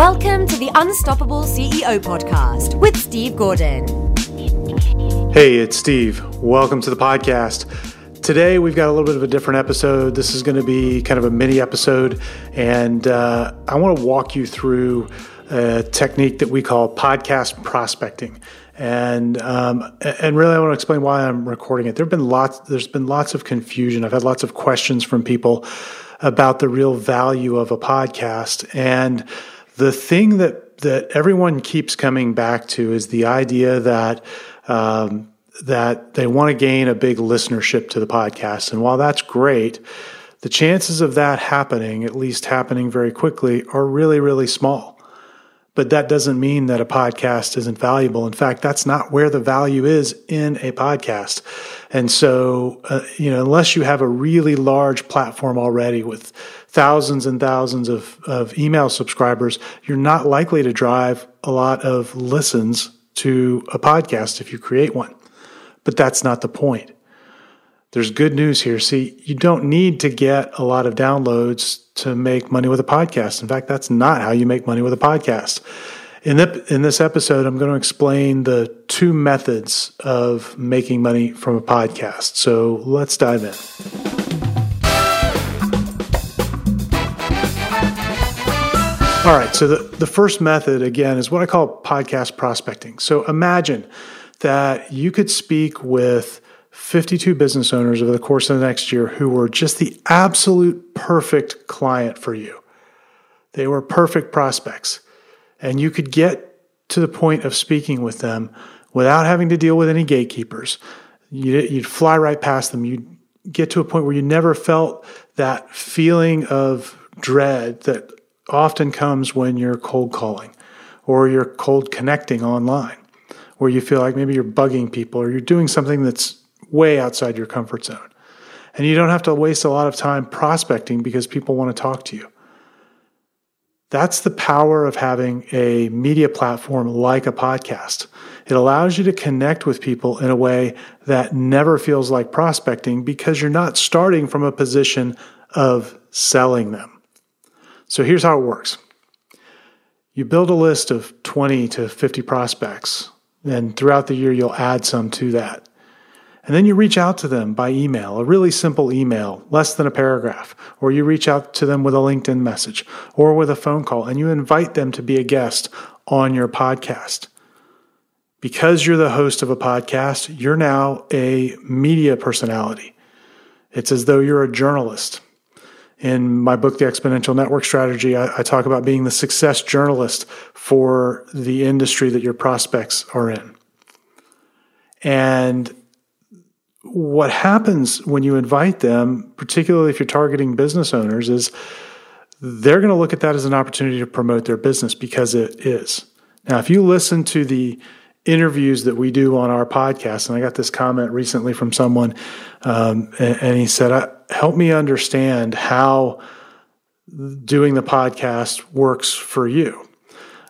Welcome to the Unstoppable CEO podcast with Steve Gordon. Hey, it's Steve. Welcome to the podcast. Today, we've got a little bit of a different episode. This is going to be kind of a mini episode, and uh, I want to walk you through a technique that we call podcast prospecting. And um, and really, I want to explain why I'm recording it. There've been lots. There's been lots of confusion. I've had lots of questions from people about the real value of a podcast, and the thing that that everyone keeps coming back to is the idea that um, that they want to gain a big listenership to the podcast. And while that's great, the chances of that happening, at least happening very quickly, are really, really small. But that doesn't mean that a podcast isn't valuable. In fact, that's not where the value is in a podcast. And so, uh, you know, unless you have a really large platform already with thousands and thousands of, of email subscribers, you're not likely to drive a lot of listens to a podcast if you create one. But that's not the point. There's good news here. See, you don't need to get a lot of downloads to make money with a podcast. In fact, that's not how you make money with a podcast. In, the, in this episode, I'm going to explain the two methods of making money from a podcast. So let's dive in. All right. So the, the first method, again, is what I call podcast prospecting. So imagine that you could speak with 52 business owners over the course of the next year who were just the absolute perfect client for you. They were perfect prospects. And you could get to the point of speaking with them without having to deal with any gatekeepers. You'd, fly right past them. You'd get to a point where you never felt that feeling of dread that often comes when you're cold calling or you're cold connecting online, where you feel like maybe you're bugging people or you're doing something that's way outside your comfort zone. And you don't have to waste a lot of time prospecting because people want to talk to you. That's the power of having a media platform like a podcast. It allows you to connect with people in a way that never feels like prospecting because you're not starting from a position of selling them. So here's how it works you build a list of 20 to 50 prospects, and throughout the year, you'll add some to that. And then you reach out to them by email, a really simple email, less than a paragraph, or you reach out to them with a LinkedIn message or with a phone call, and you invite them to be a guest on your podcast. Because you're the host of a podcast, you're now a media personality. It's as though you're a journalist. In my book, The Exponential Network Strategy, I, I, talk about being the success journalist for the industry that your prospects are in. And what happens when you invite them, particularly if you're targeting business owners, is they're going to look at that as an opportunity to promote their business because it is. Now, if you listen to the interviews that we do on our podcast, and I got this comment recently from someone, um, and, and, he said, "Help me understand how doing the podcast works for you."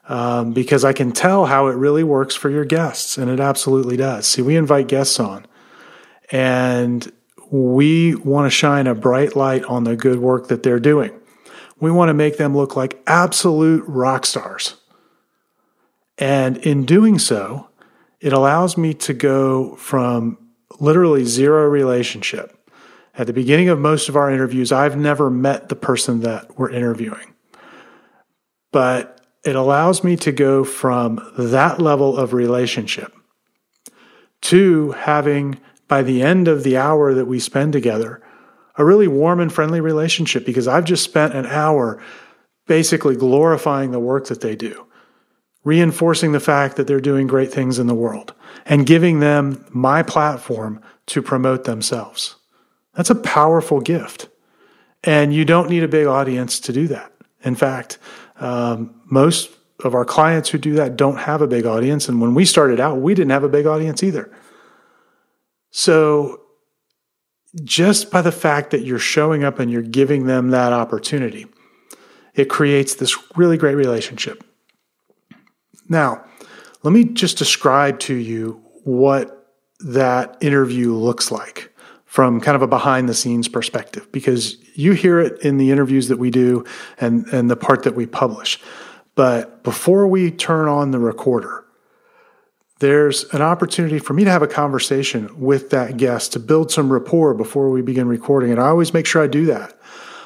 Um, because I can tell how it really works for your guests, and it absolutely does. See, we invite guests on, and we want to shine a bright light on the good work that they're doing. We want to make them look like absolute rock stars. And in doing so, it allows me to go from literally zero relationship. At the beginning of most of our interviews, I've never met the person that we're interviewing. But it allows me to go from that level of relationship to having, by the end of the hour that we spend together, a really warm and friendly relationship because I've just spent an hour basically glorifying the work that they do reinforcing the fact that they're doing great things in the world and giving them my platform to promote themselves. That's a powerful gift. And you don't need a big audience to do that. In fact, um, most of our clients who do that don't have a big audience. And when we started out, we didn't have a big audience either. So just by the fact that you're showing up and you're giving them that opportunity, it creates this really great relationship. Now, let me just describe to you what that interview looks like from kind of a behind the scenes perspective because you hear it in the interviews that we do and, and the part that we publish. But before we turn on the recorder, there's an opportunity for me to have a conversation with that guest to build some rapport before we begin recording. And I always make sure I do that.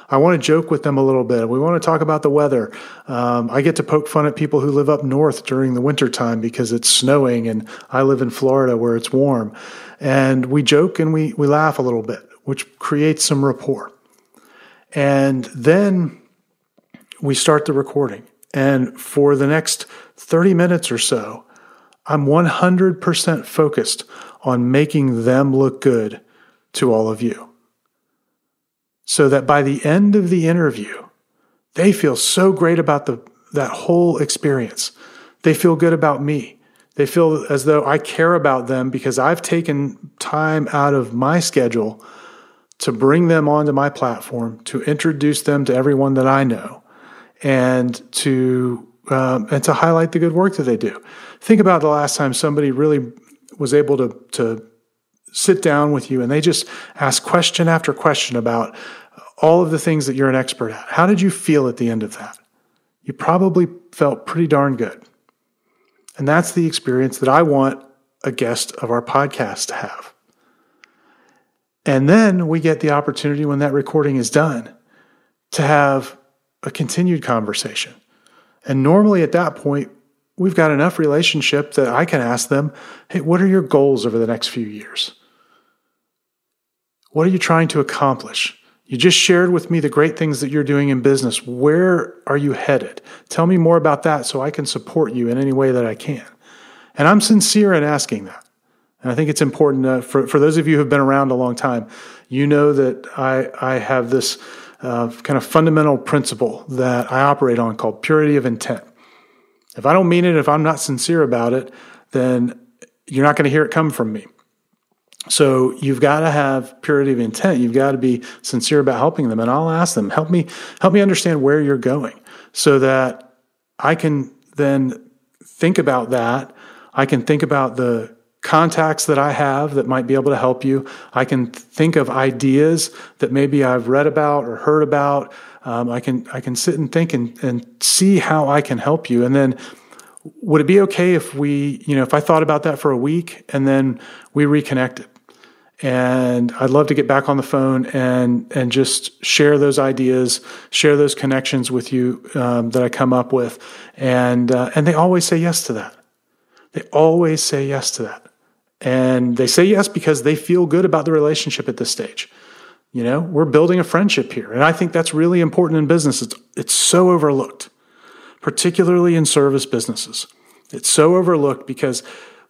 I want to joke with them a little bit. We want to talk about the weather. Um, I get to poke fun at people who live up north during the wintertime because it's snowing, and I live in Florida where it's warm. And we joke and we, we laugh a little bit, which creates some rapport. And then we start the recording. And for the next 30 minutes or so, I'm 100% focused on making them look good to all of you. So that by the end of the interview, they feel so great about the, that whole experience. They feel good about me. They feel as though I care about them because I've taken time out of my schedule to bring them onto my platform, to introduce them to everyone that I know, and to um, and to highlight the good work that they do. Think about the last time somebody really was able to to sit down with you and they just ask question after question about all of the things that you're an expert at. How did you feel at the end of that? You probably felt pretty darn good. And that's the experience that I want a guest of our podcast to have. And then we get the opportunity when that recording is done to have a continued conversation. And normally at that point, we've got enough relationship that I can ask them, hey, what are your goals over the next few years? What are you trying to accomplish? You just shared with me the great things that you're doing in business. Where are you headed? Tell me more about that so I can support you in any way that I can. And I'm sincere in asking that. And I think it's important uh, for, for those of you who have been around a long time, you know that I, I have this kind of fundamental principle that I operate on called purity of intent. If I don't mean it, if I'm not sincere about it, then you're not going to hear it come from me. So you've got to have purity of intent. You've got to be sincere about helping them. And I'll ask them, help me, help me understand where you're going so that I can then think about that. I can think about the contacts that I have that might be able to help you. I can think of ideas that maybe I've read about or heard about. Um, I can I can sit and think and, and see how I can help you. And then would it be okay if we, you know, if I thought about that for a week and then we reconnected? And I'd love to get back on the phone and and just share those ideas, share those connections with you um, that I come up with, and uh, and they always say yes to that. They always say yes to that. And they say yes because they feel good about the relationship at this stage. You know, we're building a friendship here. And I think that's really important in business. It's, it's so overlooked, particularly in service businesses. It's so overlooked because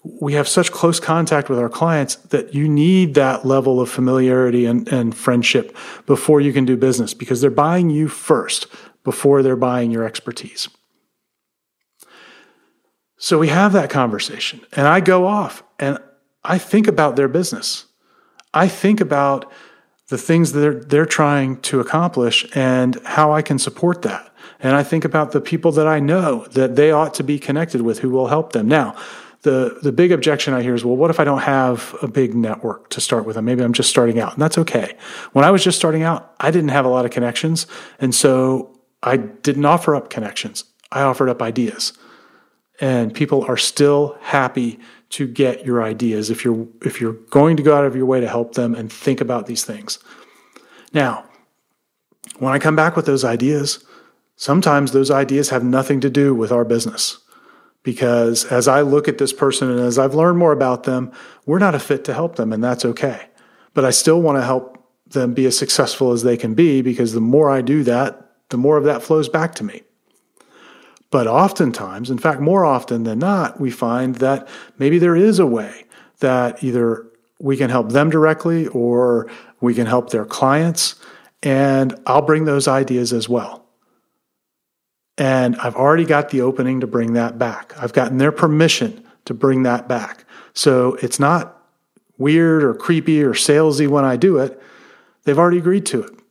we have such close contact with our clients that you need that level of familiarity and, and friendship before you can do business because they're buying you first before they're buying your expertise. So we have that conversation, and I go off and I think about their business. I think about the things that they're, they're trying to accomplish and how I can support that. And I think about the people that I know that they ought to be connected with who will help them. Now, the, the big objection I hear is, well, what if I don't have a big network to start with? And maybe I'm just starting out. And that's okay. When I was just starting out, I didn't have a lot of connections. And so I didn't offer up connections. I offered up ideas. And people are still happy to get your ideas if you're if you're going to go out of your way to help them and think about these things. Now, when I come back with those ideas, sometimes those ideas have nothing to do with our business. Because as I look at this person and as I've learned more about them, we're not a fit to help them, and that's okay. But I still want to help them be as successful as they can be because the more I do that, the more of that flows back to me. But oftentimes, in fact, more often than not, we find that maybe there is a way that either we can help them directly or we can help their clients. And I'll bring those ideas as well. And I've already got the opening to bring that back. I've gotten their permission to bring that back. So it's not weird or creepy or salesy when I do it. They've already agreed to it.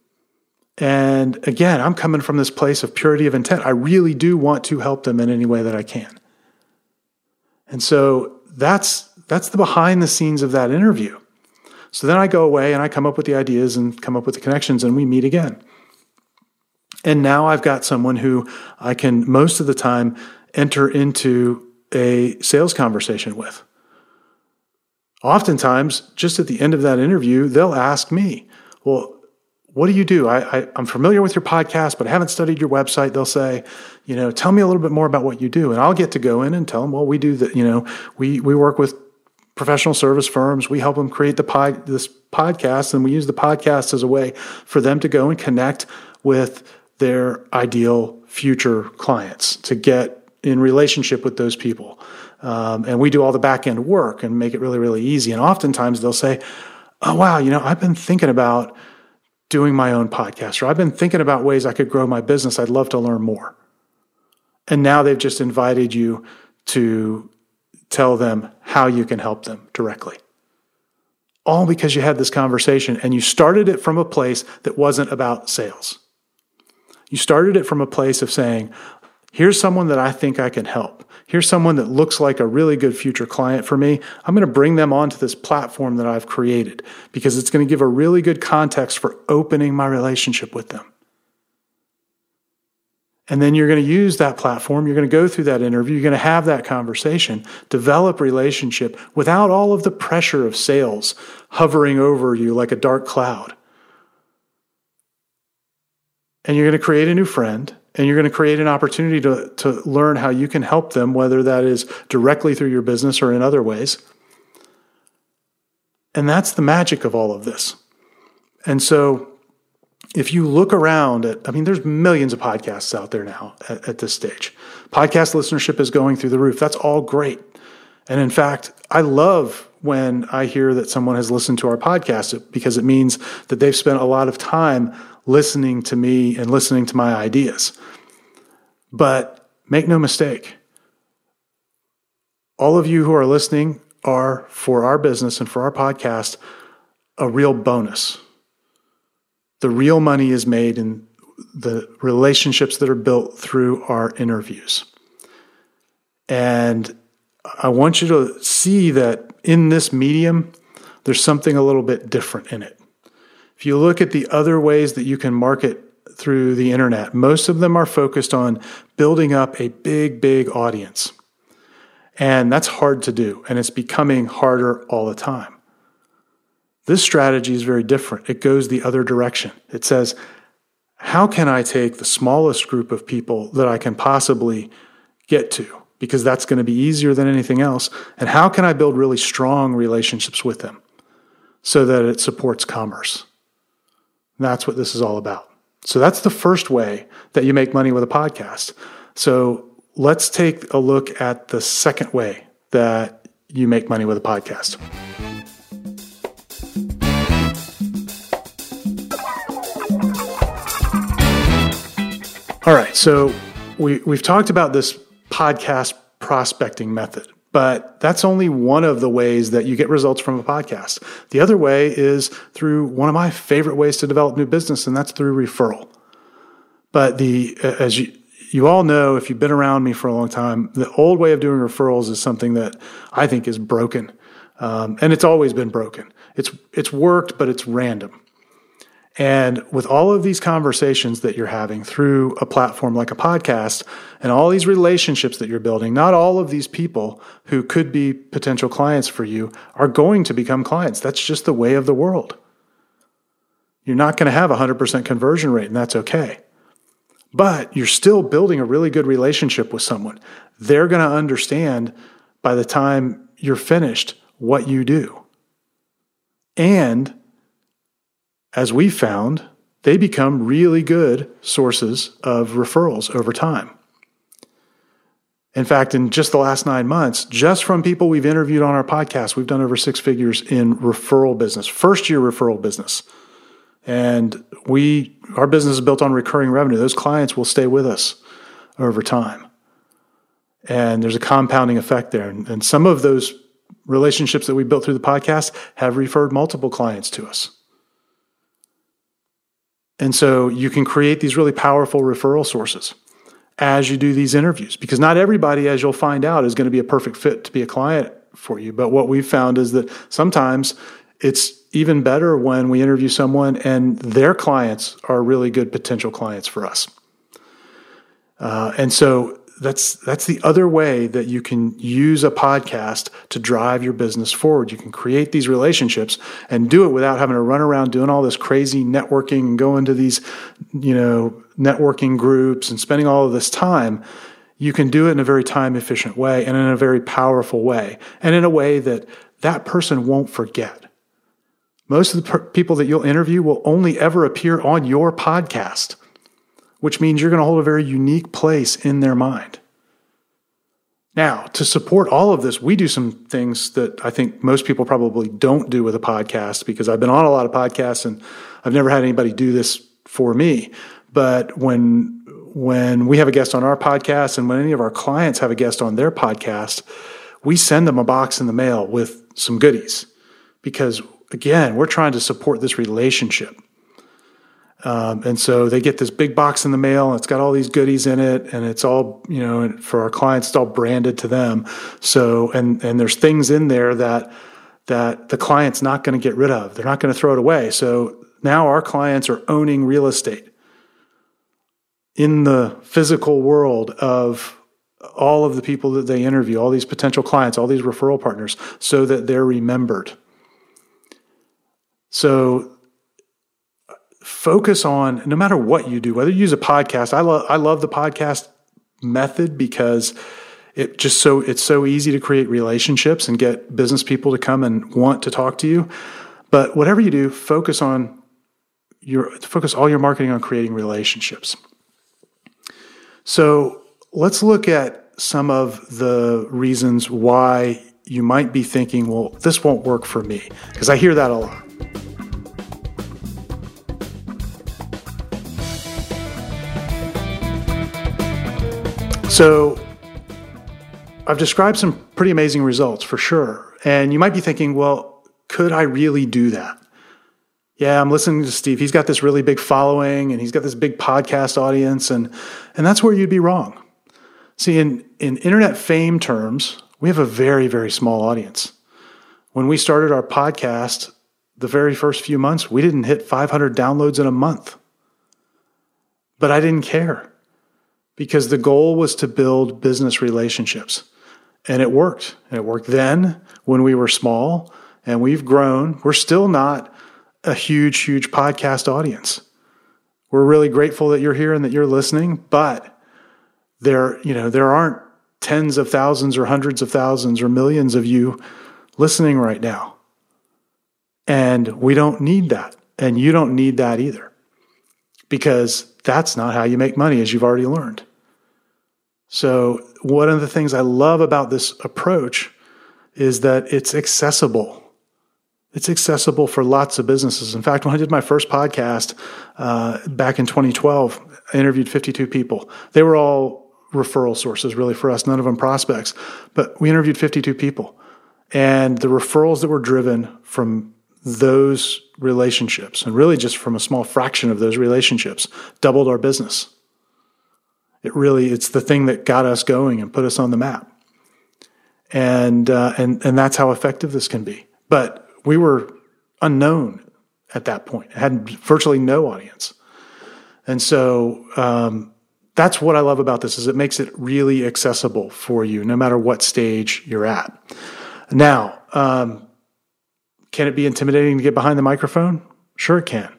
And again, I'm coming from this place of purity of intent. I really do want to help them in any way that I can. And so that's that's the behind the scenes of that interview. So then I go away and I come up with the ideas and come up with the connections and we meet again. And now I've got someone who I can most of the time enter into a sales conversation with. Oftentimes, just at the end of that interview, they'll ask me, Well, what do you do? I, I, am familiar with your podcast, but I haven't studied your website. They'll say, you know, tell me a little bit more about what you do. And I'll get to go in and tell them, well, we do that, you know, we, we work with professional service firms. We help them create the pod, this podcast, and we use the podcast as a way for them to go and connect with their ideal future clients to get in relationship with those people. Um, and we do all the back end work and make it really, really easy. And oftentimes they'll say, oh, wow, you know, I've been thinking about doing my own podcast, or I've been thinking about ways I could grow my business. I'd love to learn more. And now they've just invited you to tell them how you can help them directly. All because you had this conversation and you started it from a place that wasn't about sales. You started it from a place of saying, here's someone that I think I can help. Here's someone that looks like a really good future client for me. I'm going to bring them onto this platform that I've created because it's going to give a really good context for opening my relationship with them. And then you're going to use that platform. You're going to go through that interview. You're going to have that conversation, develop relationship without all of the pressure of sales hovering over you like a dark cloud. And you're going to create a new friend and you're going to create an opportunity to, to learn how you can help them, whether that is directly through your business or in other ways. And that's the magic of all of this. And so if you look around at, I mean, there's millions of podcasts out there now at, at, this stage. Podcast listenership is going through the roof. That's all great. And in fact, I love when I hear that someone has listened to our podcast because it means that they've spent a lot of time listening to me and listening to my ideas. But make no mistake, all of you who are listening are, for our business and for our podcast, a real bonus the real money is made in the relationships that are built through our interviews. And I want you to see that in this medium, there's something a little bit different in it. If you look at the other ways that you can market through the internet, most of them are focused on building up a big, big audience. And that's hard to do, and it's becoming harder all the time. This strategy is very different. It goes the other direction. It says, how can I take the smallest group of people that I can possibly get to? Because that's going to be easier than anything else. And how can I build really strong relationships with them so that it supports commerce? That's what this is all about. So that's the first way that you make money with a podcast. So let's take a look at the second way that you make money with a podcast. All right. So we, we've talked about this podcast prospecting method, but that's only one of the ways that you get results from a podcast. The other way is through one of my favorite ways to develop new business, and that's through referral. But the, as you, you all know, if you've been around me for a long time, the old way of doing referrals is something that I think is broken. Um, and it's always been broken. It's, it's worked, but it's random. And with all of these conversations that you're having through a platform like a podcast and all these relationships that you're building, not all of these people who could be potential clients for you are going to become clients. That's just the way of the world. You're not going to have a 100% conversion rate, and that's okay. But you're still building a really good relationship with someone. They're going to understand by the time you're finished what you do. And as we found, they become really good sources of referrals over time. In fact, in just the last nine months, just from people we've interviewed on our podcast, we've done over six figures in referral business, first year referral business. And we, our business is built on recurring revenue. Those clients will stay with us over time. And there's a compounding effect there. And, and some of those relationships that we built through the podcast have referred multiple clients to us. And so you can create these really powerful referral sources as you do these interviews because not everybody, as you'll find out, is going to be a perfect fit to be a client for you. But what we've found is that sometimes it's even better when we interview someone and their clients are really good potential clients for us. Uh, and so that's that's the other way that you can use a podcast to drive your business forward. You can create these relationships and do it without having to run around doing all this crazy networking and going to these, you know, networking groups and spending all of this time. You can do it in a very time efficient way and in a very powerful way and in a way that that person won't forget. Most of the per- people that you'll interview will only ever appear on your podcast which means you're going to hold a very unique place in their mind. Now, to support all of this, we do some things that I think most people probably don't do with a podcast because I've been on a lot of podcasts and I've never had anybody do this for me. But when when we have a guest on our podcast and when any of our clients have a guest on their podcast, we send them a box in the mail with some goodies because again, we're trying to support this relationship. Um, and so they get this big box in the mail and it's got all these goodies in it and it's all, you know, for our clients, it's all branded to them. So, and, and there's things in there that, that the client's not going to get rid of. They're not going to throw it away. So now our clients are owning real estate in the physical world of all of the people that they interview, all these potential clients, all these referral partners, so that they're remembered. So focus on no matter what you do, whether you use a podcast. I love I love the podcast method because it just so it's so easy to create relationships and get business people to come and want to talk to you. But whatever you do, focus on your focus all your marketing on creating relationships. So let's look at some of the reasons why you might be thinking, well, this won't work for me. Because I hear that a lot. So I've described some pretty amazing results for sure. And you might be thinking, well, could I really do that? Yeah, I'm listening to Steve. He's got this really big following and he's got this big podcast audience and and that's where you'd be wrong. See, in in internet fame terms, we have a very very small audience. When we started our podcast, the very first few months, we didn't hit 500 downloads in a month. But I didn't care because the goal was to build business relationships. And it worked. And it worked then when we were small and we've grown. We're still not a huge, huge podcast audience. We're really grateful that you're here and that you're listening, but there, you know, there aren't tens of thousands or hundreds of thousands or millions of you listening right now. And we don't need that. And you don't need that either because that's not how you make money, as you've already learned. So, one of the things I love about this approach is that it's accessible. It's accessible for lots of businesses. In fact, when I did my first podcast uh, back in 2012, I interviewed 52 people. They were all referral sources, really, for us, none of them prospects. But we interviewed 52 people. And the referrals that were driven from those relationships, and really just from a small fraction of those relationships, doubled our business. It really, it's the thing that got us going and put us on the map. And, uh, and, and that's how effective this can be. But we were unknown at that point, it had virtually no audience. And so, um, that's what I love about this is it makes it really accessible for you, no matter what stage you're at. Now, um, can it be intimidating to get behind the microphone? Sure, it can,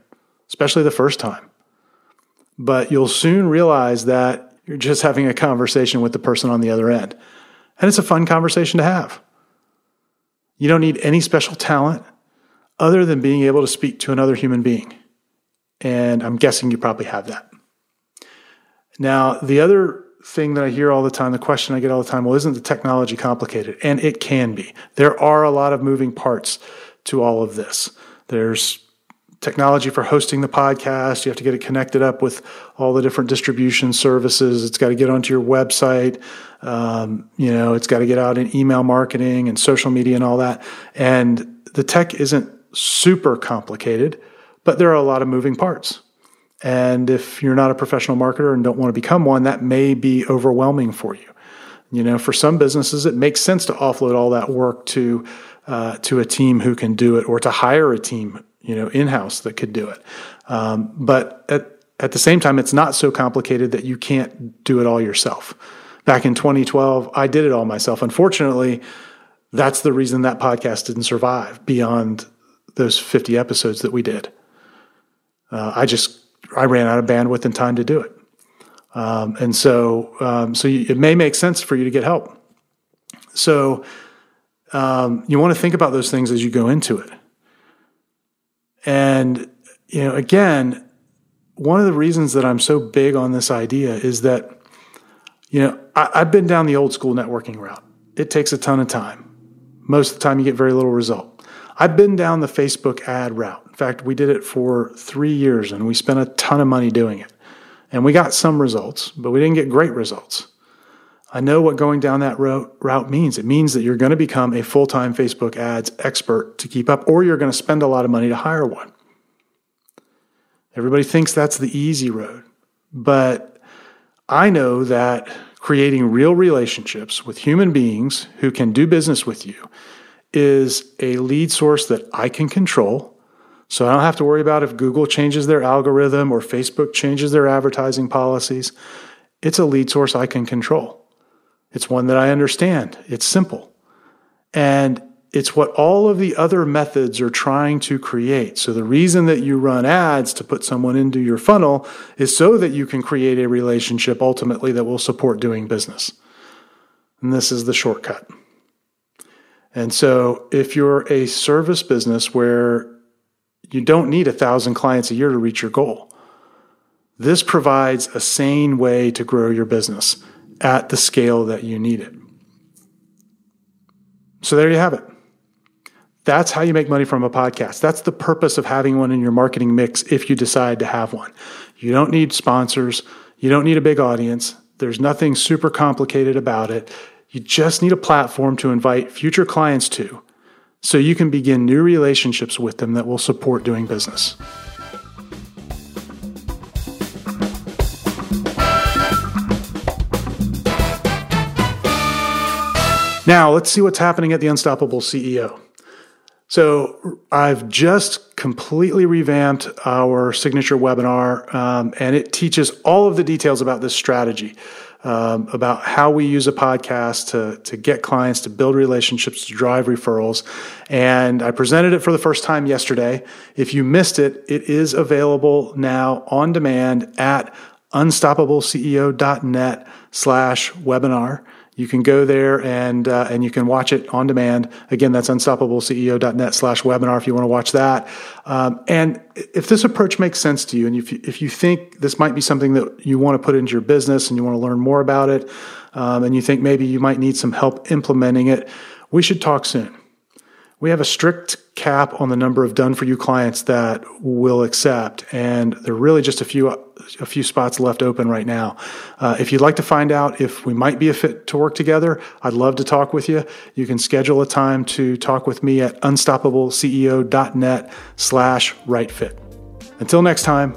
especially the first time. But you'll soon realize that you're just having a conversation with the person on the other end. And it's a fun conversation to have. You don't need any special talent other than being able to speak to another human being. And I'm guessing you probably have that. Now, the other thing that I hear all the time, the question I get all the time, well, isn't the technology complicated? And it can be. There are a lot of moving parts to all of this. There's technology for hosting the podcast. You have to get it connected up with all the different distribution services. It's got to get onto your website. Um, you know, it's got to get out in email marketing and social media and all that. And the tech isn't super complicated, but there are a lot of moving parts. And if you're not a professional marketer and don't want to become one, that may be overwhelming for you. You know, for some businesses, it makes sense to offload all that work to uh, to a team who can do it, or to hire a team, you know, in house that could do it. Um, but at at the same time, it's not so complicated that you can't do it all yourself. Back in 2012, I did it all myself. Unfortunately, that's the reason that podcast didn't survive beyond those 50 episodes that we did. Uh, I just I ran out of bandwidth and time to do it. Um, and so, um, so you, it may make sense for you to get help. So, um, you want to think about those things as you go into it. And, you know, again, one of the reasons that I'm so big on this idea is that, you know, I, I've been down the old school networking route. It takes a ton of time. Most of the time, you get very little result. I've been down the Facebook ad route. In fact, we did it for three years and we spent a ton of money doing it. And we got some results, but we didn't get great results. I know what going down that route means. It means that you're going to become a full time Facebook ads expert to keep up, or you're going to spend a lot of money to hire one. Everybody thinks that's the easy road. But I know that creating real relationships with human beings who can do business with you is a lead source that I can control so I don't have to worry about if Google changes their algorithm or Facebook changes their advertising policies. It's a lead source I can control. It's one that I understand. It's simple. And it's what all of the other methods are trying to create. So the reason that you run ads to put someone into your funnel is so that you can create a relationship ultimately that will support doing business. And this is the shortcut. And so if you're a service business where you don't need a thousand clients a year to reach your goal. This provides a sane way to grow your business at the scale that you need it. So there you have it. That's how you make money from a podcast. That's the purpose of having one in your marketing mix if you decide to have one. You don't need sponsors. You don't need a big audience. There's nothing super complicated about it. You just need a platform to invite future clients to so you can begin new relationships with them that will support doing business. Now, let's see what's happening at the Unstoppable CEO. So, I've just completely revamped our signature webinar, um, and it teaches all of the details about this strategy um, about how we use a podcast to, to get clients, to build relationships, to drive referrals. And I presented it for the first time yesterday. If you missed it, it is available now on demand at unstoppableceo.net slash webinar. You can go there and uh, and you can watch it on demand. Again, that's unstoppableceo.net slash webinar if you want to watch that. Um, and if this approach makes sense to you, and if you, if you think this might be something that you want to put into your business and you want to learn more about it, um, and you think maybe you might need some help implementing it, we should talk soon. We have a strict cap on the number of done for you clients that we'll accept, and there are really just a few a few spots left open right now. Uh, if you'd like to find out if we might be a fit to work together, I'd love to talk with you. You can schedule a time to talk with me at unstoppableceo.net slash right fit. Until next time,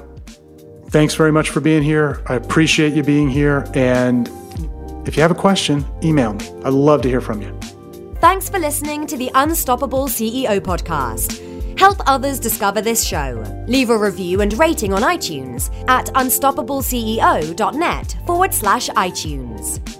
thanks very much for being here. I appreciate you being here. And if you have a question, email me. I'd love to hear from you. Thanks for listening to the Unstoppable CEO podcast. Help others discover this show. Leave a review and rating on iTunes at unstoppableceo.net forward slash iTunes.